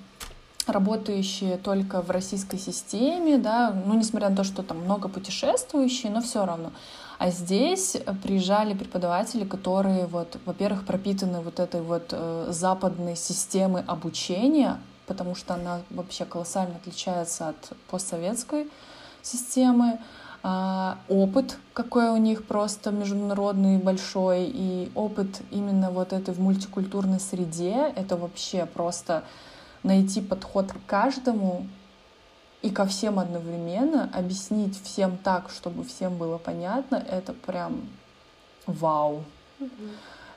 работающие только в российской системе, да, ну, несмотря на то, что там много путешествующие, но все равно. А здесь приезжали преподаватели, которые, вот, во-первых, пропитаны вот этой вот э, западной системой обучения, потому что она вообще колоссально отличается от постсоветской системы. А, опыт, какой у них просто международный большой, и опыт именно вот этой в мультикультурной среде, это вообще просто найти подход к каждому и ко всем одновременно, объяснить всем так, чтобы всем было понятно, это прям вау.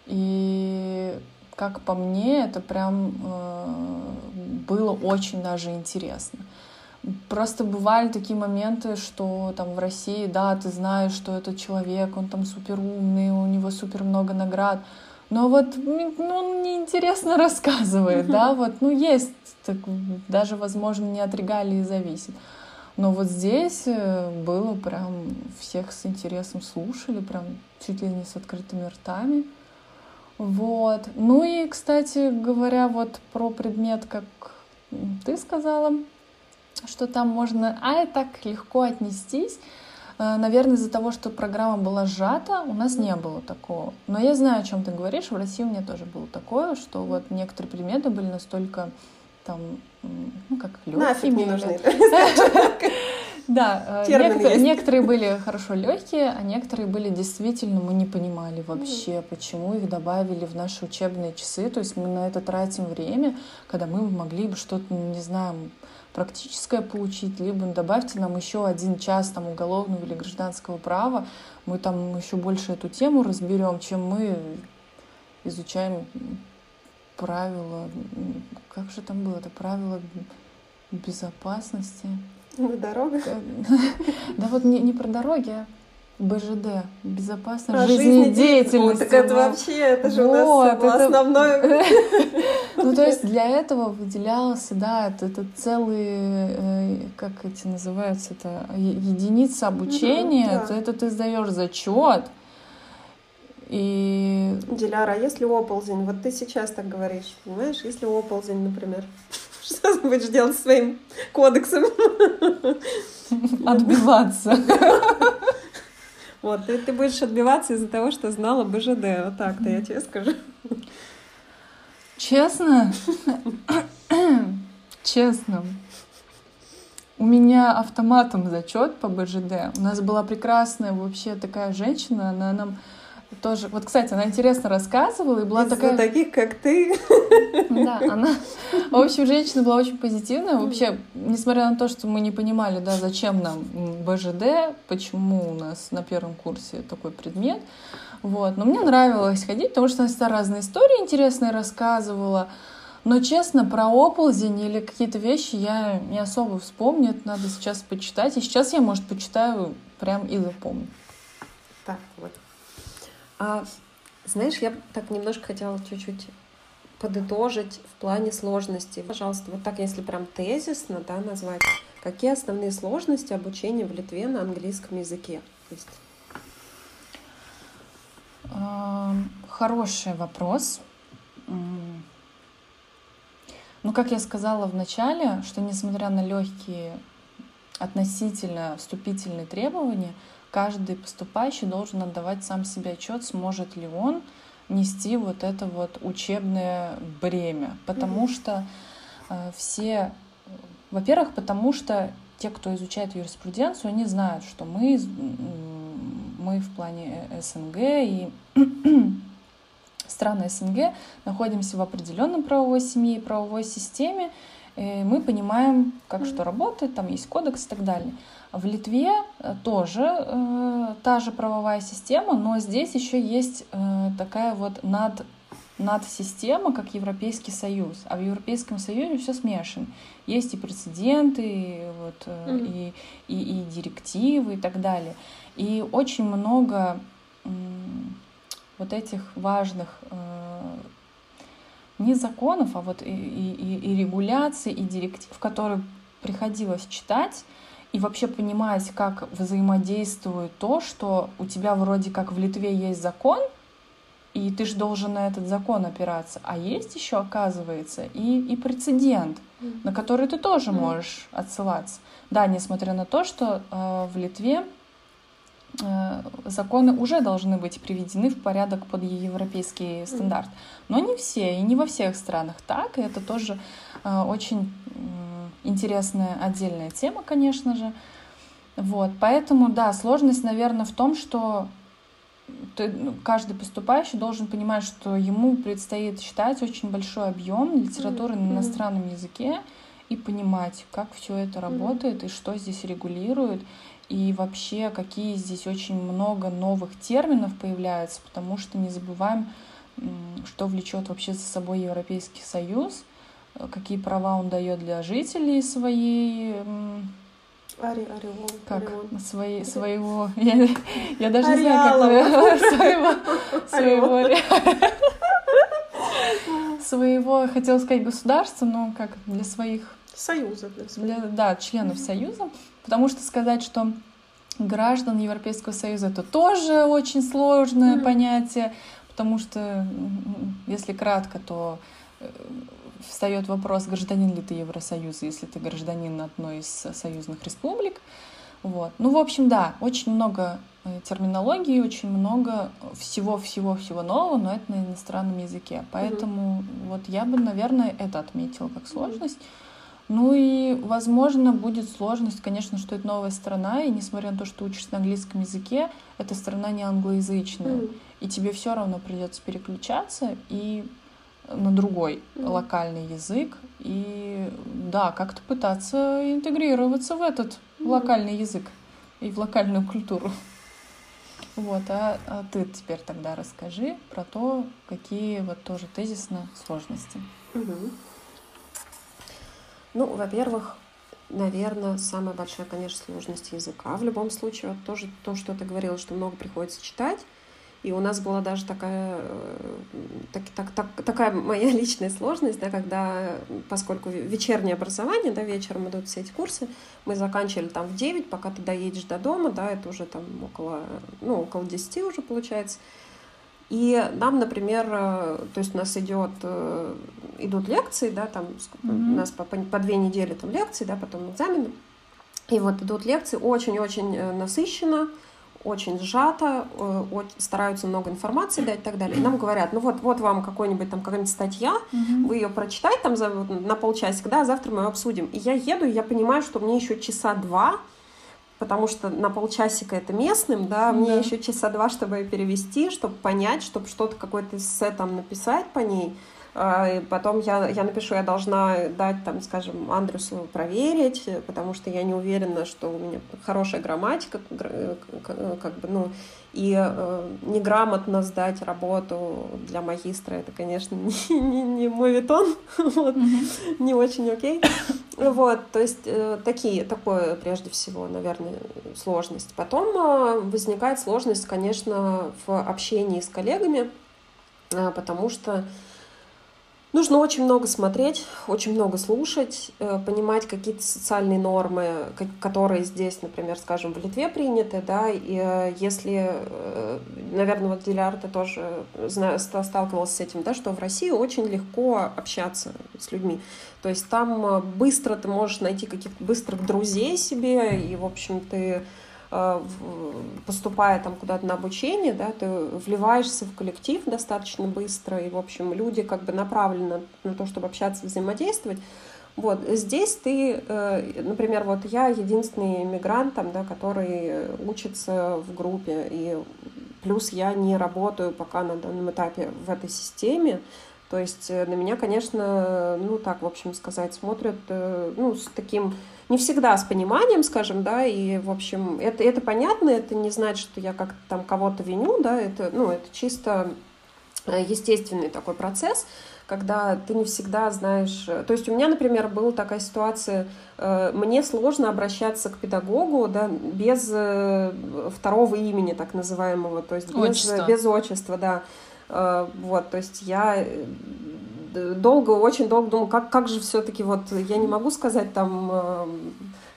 И как по мне, это прям э, было очень даже интересно. Просто бывали такие моменты, что там в России, да, ты знаешь, что этот человек, он там супер умный, у него супер много наград, но вот ну, он неинтересно рассказывает, да, вот, ну, есть, так, даже, возможно, не от регалии зависит. Но вот здесь э, было прям всех с интересом слушали, прям чуть ли не с открытыми ртами. Вот. Ну и, кстати говоря, вот про предмет, как ты сказала, что там можно, а и так легко отнестись. Э, наверное, из-за того, что программа была сжата, у нас не было такого. Но я знаю, о чем ты говоришь. В России у меня тоже было такое, что вот некоторые предметы были настолько там, ну как легкие. не нужны. Да, э, некоторые, некоторые были хорошо легкие, а некоторые были действительно, мы не понимали вообще, почему их добавили в наши учебные часы. То есть мы на это тратим время, когда мы могли бы что-то, не знаю, практическое получить, либо добавьте нам еще один час там уголовного или гражданского права, мы там еще больше эту тему разберем, чем мы изучаем правила, как же там было это правило безопасности. На дорогах? Да вот не, не про дороги, а БЖД, безопасность а, жизнедеятельности. Так это вообще, это же вот, у нас это... основное. Ну, то есть для этого выделялся, да, это, это целые, э, как эти называются, это единицы обучения, да. это ты сдаешь зачет. И... Диляра, а если оползень, вот ты сейчас так говоришь, понимаешь, если оползень, например, что ты будешь делать своим кодексом? Отбиваться. Вот, ты, ты будешь отбиваться из-за того, что знала БЖД. Вот так-то я тебе скажу. Честно? Честно. У меня автоматом зачет по БЖД. У нас была прекрасная вообще такая женщина, она нам тоже... Вот, кстати, она интересно рассказывала, и была Из такая... таких, как ты. Да, она... В общем, женщина была очень позитивная. Вообще, несмотря на то, что мы не понимали, да, зачем нам БЖД, почему у нас на первом курсе такой предмет, вот. Но мне нравилось ходить, потому что она всегда разные истории интересные рассказывала. Но, честно, про оползень или какие-то вещи я не особо вспомню. Это надо сейчас почитать. И сейчас я, может, почитаю прям и запомню. Так, вот. А, знаешь, я так немножко хотела чуть-чуть подытожить в плане сложности. Пожалуйста, вот так, если прям тезисно да, назвать, какие основные сложности обучения в Литве на английском языке есть? Хороший вопрос. Ну, как я сказала в начале, что несмотря на легкие относительно вступительные требования, каждый поступающий должен отдавать сам себе отчет, сможет ли он нести вот это вот учебное бремя, потому mm-hmm. что э, все, во-первых, потому что те, кто изучает юриспруденцию, они знают, что мы, мы в плане СНГ и страны СНГ находимся в определенном правовой семье и правовой системе, мы понимаем, как что работает, там есть кодекс и так далее. В Литве э, тоже э, та же правовая система, но здесь еще есть э, такая вот над надсистема, как Европейский Союз. А в Европейском Союзе все смешано. Есть и прецеденты, и, вот, mm-hmm. и, и, и директивы и так далее. И очень много вот этих важных э, не законов, а вот и, и, и регуляций, и директив, которые приходилось читать, и вообще понимать, как взаимодействует то, что у тебя вроде как в Литве есть закон, и ты же должен на этот закон опираться. А есть еще, оказывается, и, и прецедент, mm. на который ты тоже mm. можешь отсылаться. Да, несмотря на то, что э, в Литве законы уже должны быть приведены в порядок под европейский стандарт. Но не все, и не во всех странах так, и это тоже э, очень интересная отдельная тема, конечно же. Вот, поэтому, да, сложность, наверное, в том, что ты, ну, каждый поступающий должен понимать, что ему предстоит читать очень большой объем литературы mm-hmm. на иностранном языке и понимать, как все это работает mm-hmm. и что здесь регулирует, и вообще какие здесь очень много новых терминов появляется, потому что не забываем, что влечет вообще за собой Европейский Союз, какие права он дает для жителей своей Ари, ореол, как ореол. Свои, своего я, я даже не знаю как своего своего своего хотела сказать государства но как для своих союзов для, да членов союза потому что сказать что граждан Европейского союза это тоже очень сложное mm-hmm. понятие потому что если кратко то э, встает вопрос, гражданин ли ты Евросоюза, если ты гражданин одной из союзных республик. Вот. Ну, в общем, да, очень много э, терминологии, очень много всего-всего-всего нового, но это на иностранном языке. Поэтому mm-hmm. вот я бы, наверное, это отметила как сложность. Ну и, возможно, будет сложность, конечно, что это новая страна, и несмотря на то, что учишься на английском языке, эта страна не англоязычная. Mm. И тебе все равно придется переключаться и на другой mm. локальный язык и да, как-то пытаться интегрироваться в этот mm. локальный язык и в локальную культуру. Вот, а, а ты теперь тогда расскажи про то, какие вот тоже тезисно сложности. Угу. Ну, во-первых, наверное, самая большая, конечно, сложность языка. В любом случае, вот тоже то, что ты говорила, что много приходится читать, и у нас была даже такая, э, так, так, так, такая моя личная сложность, да, когда, поскольку вечернее образование, да, вечером идут все эти курсы, мы заканчивали там в 9, пока ты доедешь до дома, да, это уже там около, ну, около 10 уже получается. И нам, например, э, то есть у нас идет, э, идут лекции, да, там mm-hmm. у нас по, по две недели там лекции, да, потом экзамены. И вот идут лекции очень-очень насыщенно, очень сжато, э, стараются много информации дать и так далее. И нам говорят, ну вот, вот вам какой-нибудь там какая-нибудь статья, угу. вы ее прочитайте там за, на полчасика, да, а завтра мы ее обсудим. И я еду, и я понимаю, что мне еще часа два, потому что на полчасика это местным, да, мне да. еще часа два, чтобы ее перевести, чтобы понять, чтобы что-то какое-то эссе там написать по ней. А, потом я, я напишу, я должна дать, там, скажем, Андрюсу проверить, потому что я не уверена, что у меня хорошая грамматика, как бы, ну, и э, неграмотно сдать работу для магистра, это, конечно, не, не, не мой витон, вот, mm-hmm. не очень окей. Вот, то есть э, такие, такое прежде всего, наверное, сложность. Потом э, возникает сложность, конечно, в общении с коллегами, э, потому что Нужно очень много смотреть, очень много слушать, э, понимать какие-то социальные нормы, которые здесь, например, скажем, в Литве приняты, да, и э, если, э, наверное, вот Диляр, ты тоже сталкивался с этим, да, что в России очень легко общаться с людьми. То есть там быстро ты можешь найти каких-то быстрых друзей себе, и, в общем, ты поступая там куда-то на обучение, да, ты вливаешься в коллектив достаточно быстро, и, в общем, люди как бы направлены на то, чтобы общаться, взаимодействовать. Вот, здесь ты, э, например, вот я единственный иммигрант, там, да, который учится в группе, и плюс я не работаю пока на данном этапе в этой системе, то есть э, на меня, конечно, ну так, в общем сказать, смотрят, э, ну, с таким, не всегда с пониманием, скажем, да, и, в общем, это, это понятно, это не значит, что я как-то там кого-то виню, да, это, ну, это чисто естественный такой процесс, когда ты не всегда знаешь... То есть у меня, например, была такая ситуация, э, мне сложно обращаться к педагогу да, без э, второго имени, так называемого, то есть без, отчества. без отчества, да. Э, вот, то есть я долго, очень долго думала, как, как же все-таки вот, я не могу сказать там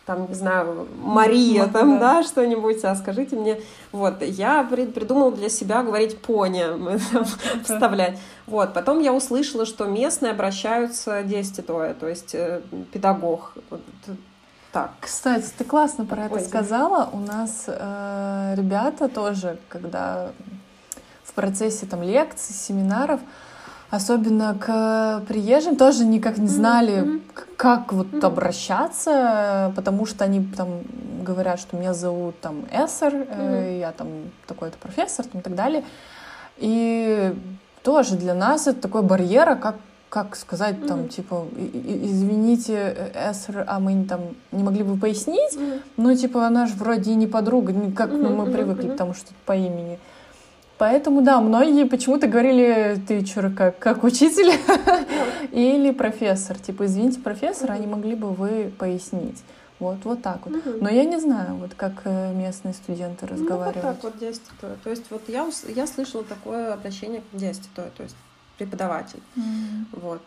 там, не знаю, Мария, там, да, да что-нибудь, а скажите мне, вот, я придумала для себя говорить пони, вставлять, вот, потом я услышала, что местные обращаются действитуя, то есть э, педагог, так. Кстати, ты классно про это Ой, сказала. У нас э, ребята тоже, когда в процессе там лекций, семинаров, особенно к приезжим, тоже никак не знали, mm-hmm. как вот mm-hmm. обращаться, потому что они там говорят, что меня зовут там Эссер, mm-hmm. я там такой-то профессор там, и так далее. И тоже для нас это такой барьер, а как как сказать mm-hmm. там, типа, извините, Эсер, а мы там не могли бы пояснить? Mm-hmm. Ну, типа, она же вроде и не подруга, как mm-hmm. ну, мы привыкли, mm-hmm. потому что по имени. Поэтому, да, многие почему-то говорили, ты что, как, как учитель или профессор. Типа, извините, профессор, а не могли бы вы пояснить? Вот, вот так вот. Но я не знаю, вот как э, местные студенты разговаривают. Ну, вот так вот действует. То есть вот я, я слышала такое обращение к действию, то есть преподаватель. Mm-hmm. Вот.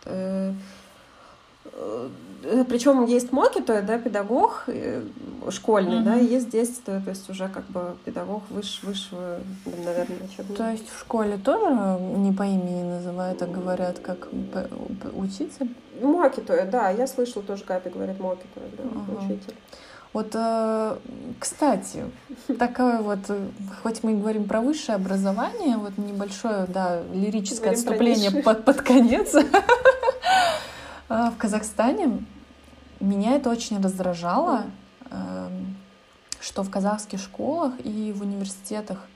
Э, Причем есть моки, то да, педагог э, школьный, mm-hmm. да, и есть действие, то есть уже как бы педагог выше, высшего, наверное, учебного. То есть в школе тоже не по имени называют, а говорят как учитель? Моки, то да, я слышала тоже, Катя говорит моки, то да, ага. учитель. Вот, э, кстати, такое вот, хоть мы и говорим про высшее образование, вот небольшое, да, лирическое говорим отступление под, под конец. А, в Казахстане меня это очень раздражало, эм, что в казахских школах и в университетах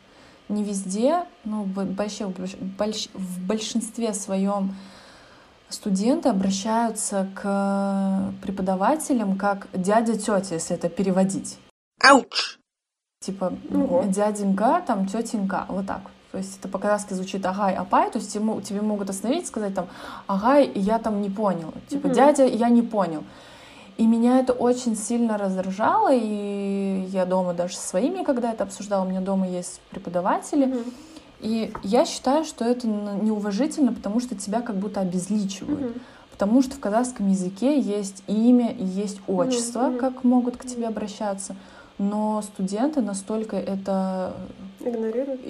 не везде, ну, вообще в большинстве своем студенты обращаются к преподавателям как дядя, тетя, если это переводить. Ауч! Типа угу. дяденька, там тетенька, вот так вот. То есть это по-казахски звучит агай, апай, то есть тебе, тебе могут остановить, сказать там агай, я там не понял, типа mm-hmm. дядя, я не понял. И меня это очень сильно раздражало, и я дома даже со своими, когда это обсуждала, у меня дома есть преподаватели, mm-hmm. и я считаю, что это неуважительно, потому что тебя как будто обезличивают. Mm-hmm. Потому что в казахском языке есть имя и есть отчество, mm-hmm. как могут к тебе обращаться. Но студенты настолько это игнорируют.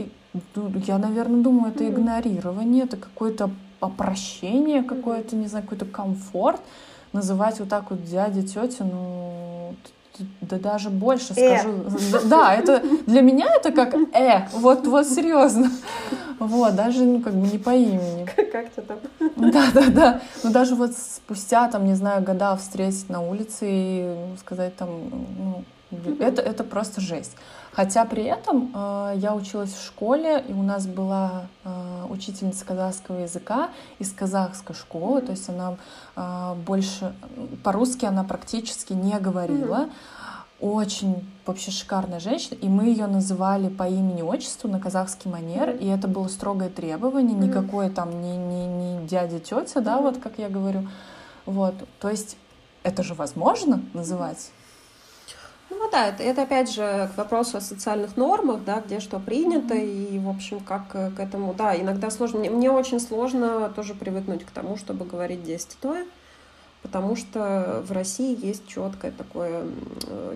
Я, наверное, думаю, это игнорирование, это какое-то опрощение, какое-то, не знаю, какой-то комфорт. Называть вот так вот дядя, тетя, ну, да даже больше э. скажу. Да, это для меня это как э, вот, вот серьезно. Вот, даже ну, как бы не по имени. Как тебе там? Да, да, да. Ну даже вот спустя, там, не знаю, года встретить на улице и сказать там, ну, это, это просто жесть. Хотя при этом э, я училась в школе, и у нас была э, учительница казахского языка из казахской школы, то есть она э, больше по-русски она практически не говорила. Очень вообще шикарная женщина, и мы ее называли по имени-отчеству на казахский манер, и это было строгое требование, никакое там не, не, не дядя, тетя, да, вот как я говорю. Вот, то есть это же возможно называть ну да, это, это опять же к вопросу о социальных нормах, да, где что принято, mm-hmm. и, в общем, как к этому, да, иногда сложно, мне, мне очень сложно тоже привыкнуть к тому, чтобы говорить действуя, потому что в России есть четкое такое,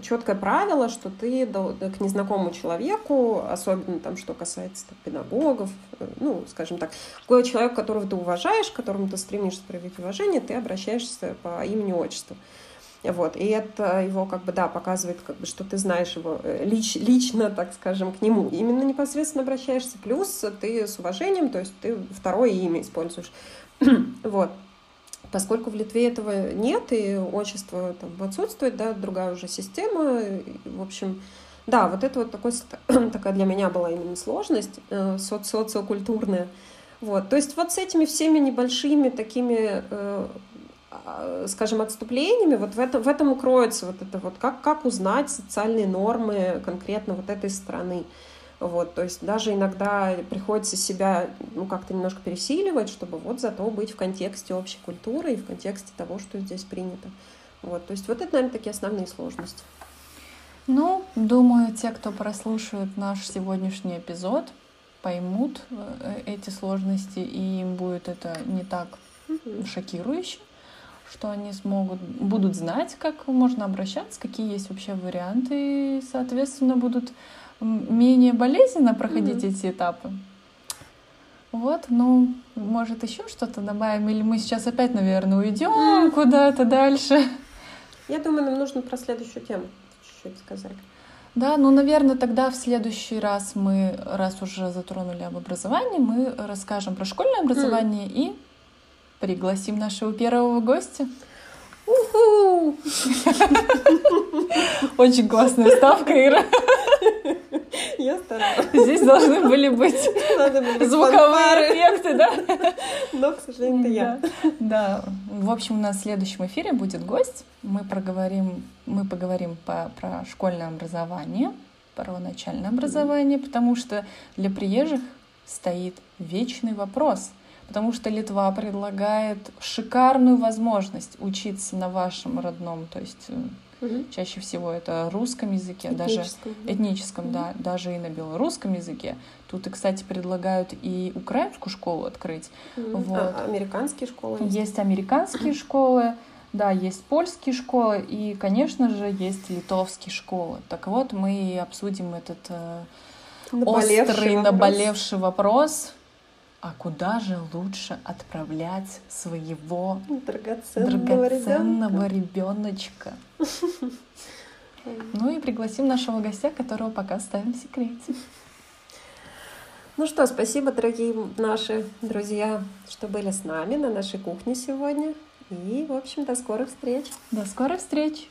четкое правило, что ты к незнакомому человеку, особенно там, что касается там, педагогов, э, ну, скажем так, какой человек, которого ты уважаешь, к которому ты стремишься проявить уважение, ты обращаешься по имени-отчеству. Вот, и это его как бы, да, показывает, как бы, что ты знаешь его э, лич, лично, так скажем, к нему. Именно непосредственно обращаешься. Плюс ты с уважением, то есть ты второе имя используешь. вот. Поскольку в Литве этого нет, и отчество там отсутствует, да, другая уже система, в общем, да, вот это вот такой, такая для меня была именно сложность э, соци социокультурная. Вот. То есть вот с этими всеми небольшими такими э, скажем, отступлениями, вот в этом, в этом укроется вот это вот, как, как узнать социальные нормы конкретно вот этой страны. Вот, то есть даже иногда приходится себя ну, как-то немножко пересиливать, чтобы вот зато быть в контексте общей культуры и в контексте того, что здесь принято. Вот, то есть вот это, наверное, такие основные сложности. Ну, думаю, те, кто прослушает наш сегодняшний эпизод, поймут э, эти сложности, и им будет это не так шокирующе что они смогут, будут знать, как можно обращаться, какие есть вообще варианты, и, соответственно, будут менее болезненно проходить mm-hmm. эти этапы. Вот, ну, может, еще что-то добавим, или мы сейчас опять, наверное, уйдем mm-hmm. куда-то дальше. Я думаю, нам нужно про следующую тему чуть-чуть сказать. Да, ну, наверное, тогда в следующий раз мы, раз уже затронули об образовании, мы расскажем про школьное образование mm. и пригласим нашего первого гостя. Очень классная ставка, Ира. Я старалась. Здесь должны были быть звуковые эффекты, да? Но, к сожалению, это я. Да. В общем, у нас в следующем эфире будет гость. Мы проговорим, мы поговорим по, про школьное образование, первоначальное образование, потому что для приезжих стоит вечный вопрос — потому что Литва предлагает шикарную возможность учиться на вашем родном, то есть угу. чаще всего это русском языке, этническом. даже этническом, угу. да, даже и на белорусском языке. Тут, и, кстати, предлагают и украинскую школу открыть. Угу. Вот. А, американские школы? Есть, есть американские школы. Да, есть польские школы и, конечно же, есть литовские школы. Так вот, мы обсудим этот э, наболевший острый, вопрос. наболевший вопрос а куда же лучше отправлять своего драгоценного, драгоценного ребеночка? Ну и пригласим нашего гостя, которого пока ставим в секрете. Ну что, спасибо, дорогие наши друзья, что были с нами на нашей кухне сегодня. И, в общем, до скорых встреч. До скорых встреч.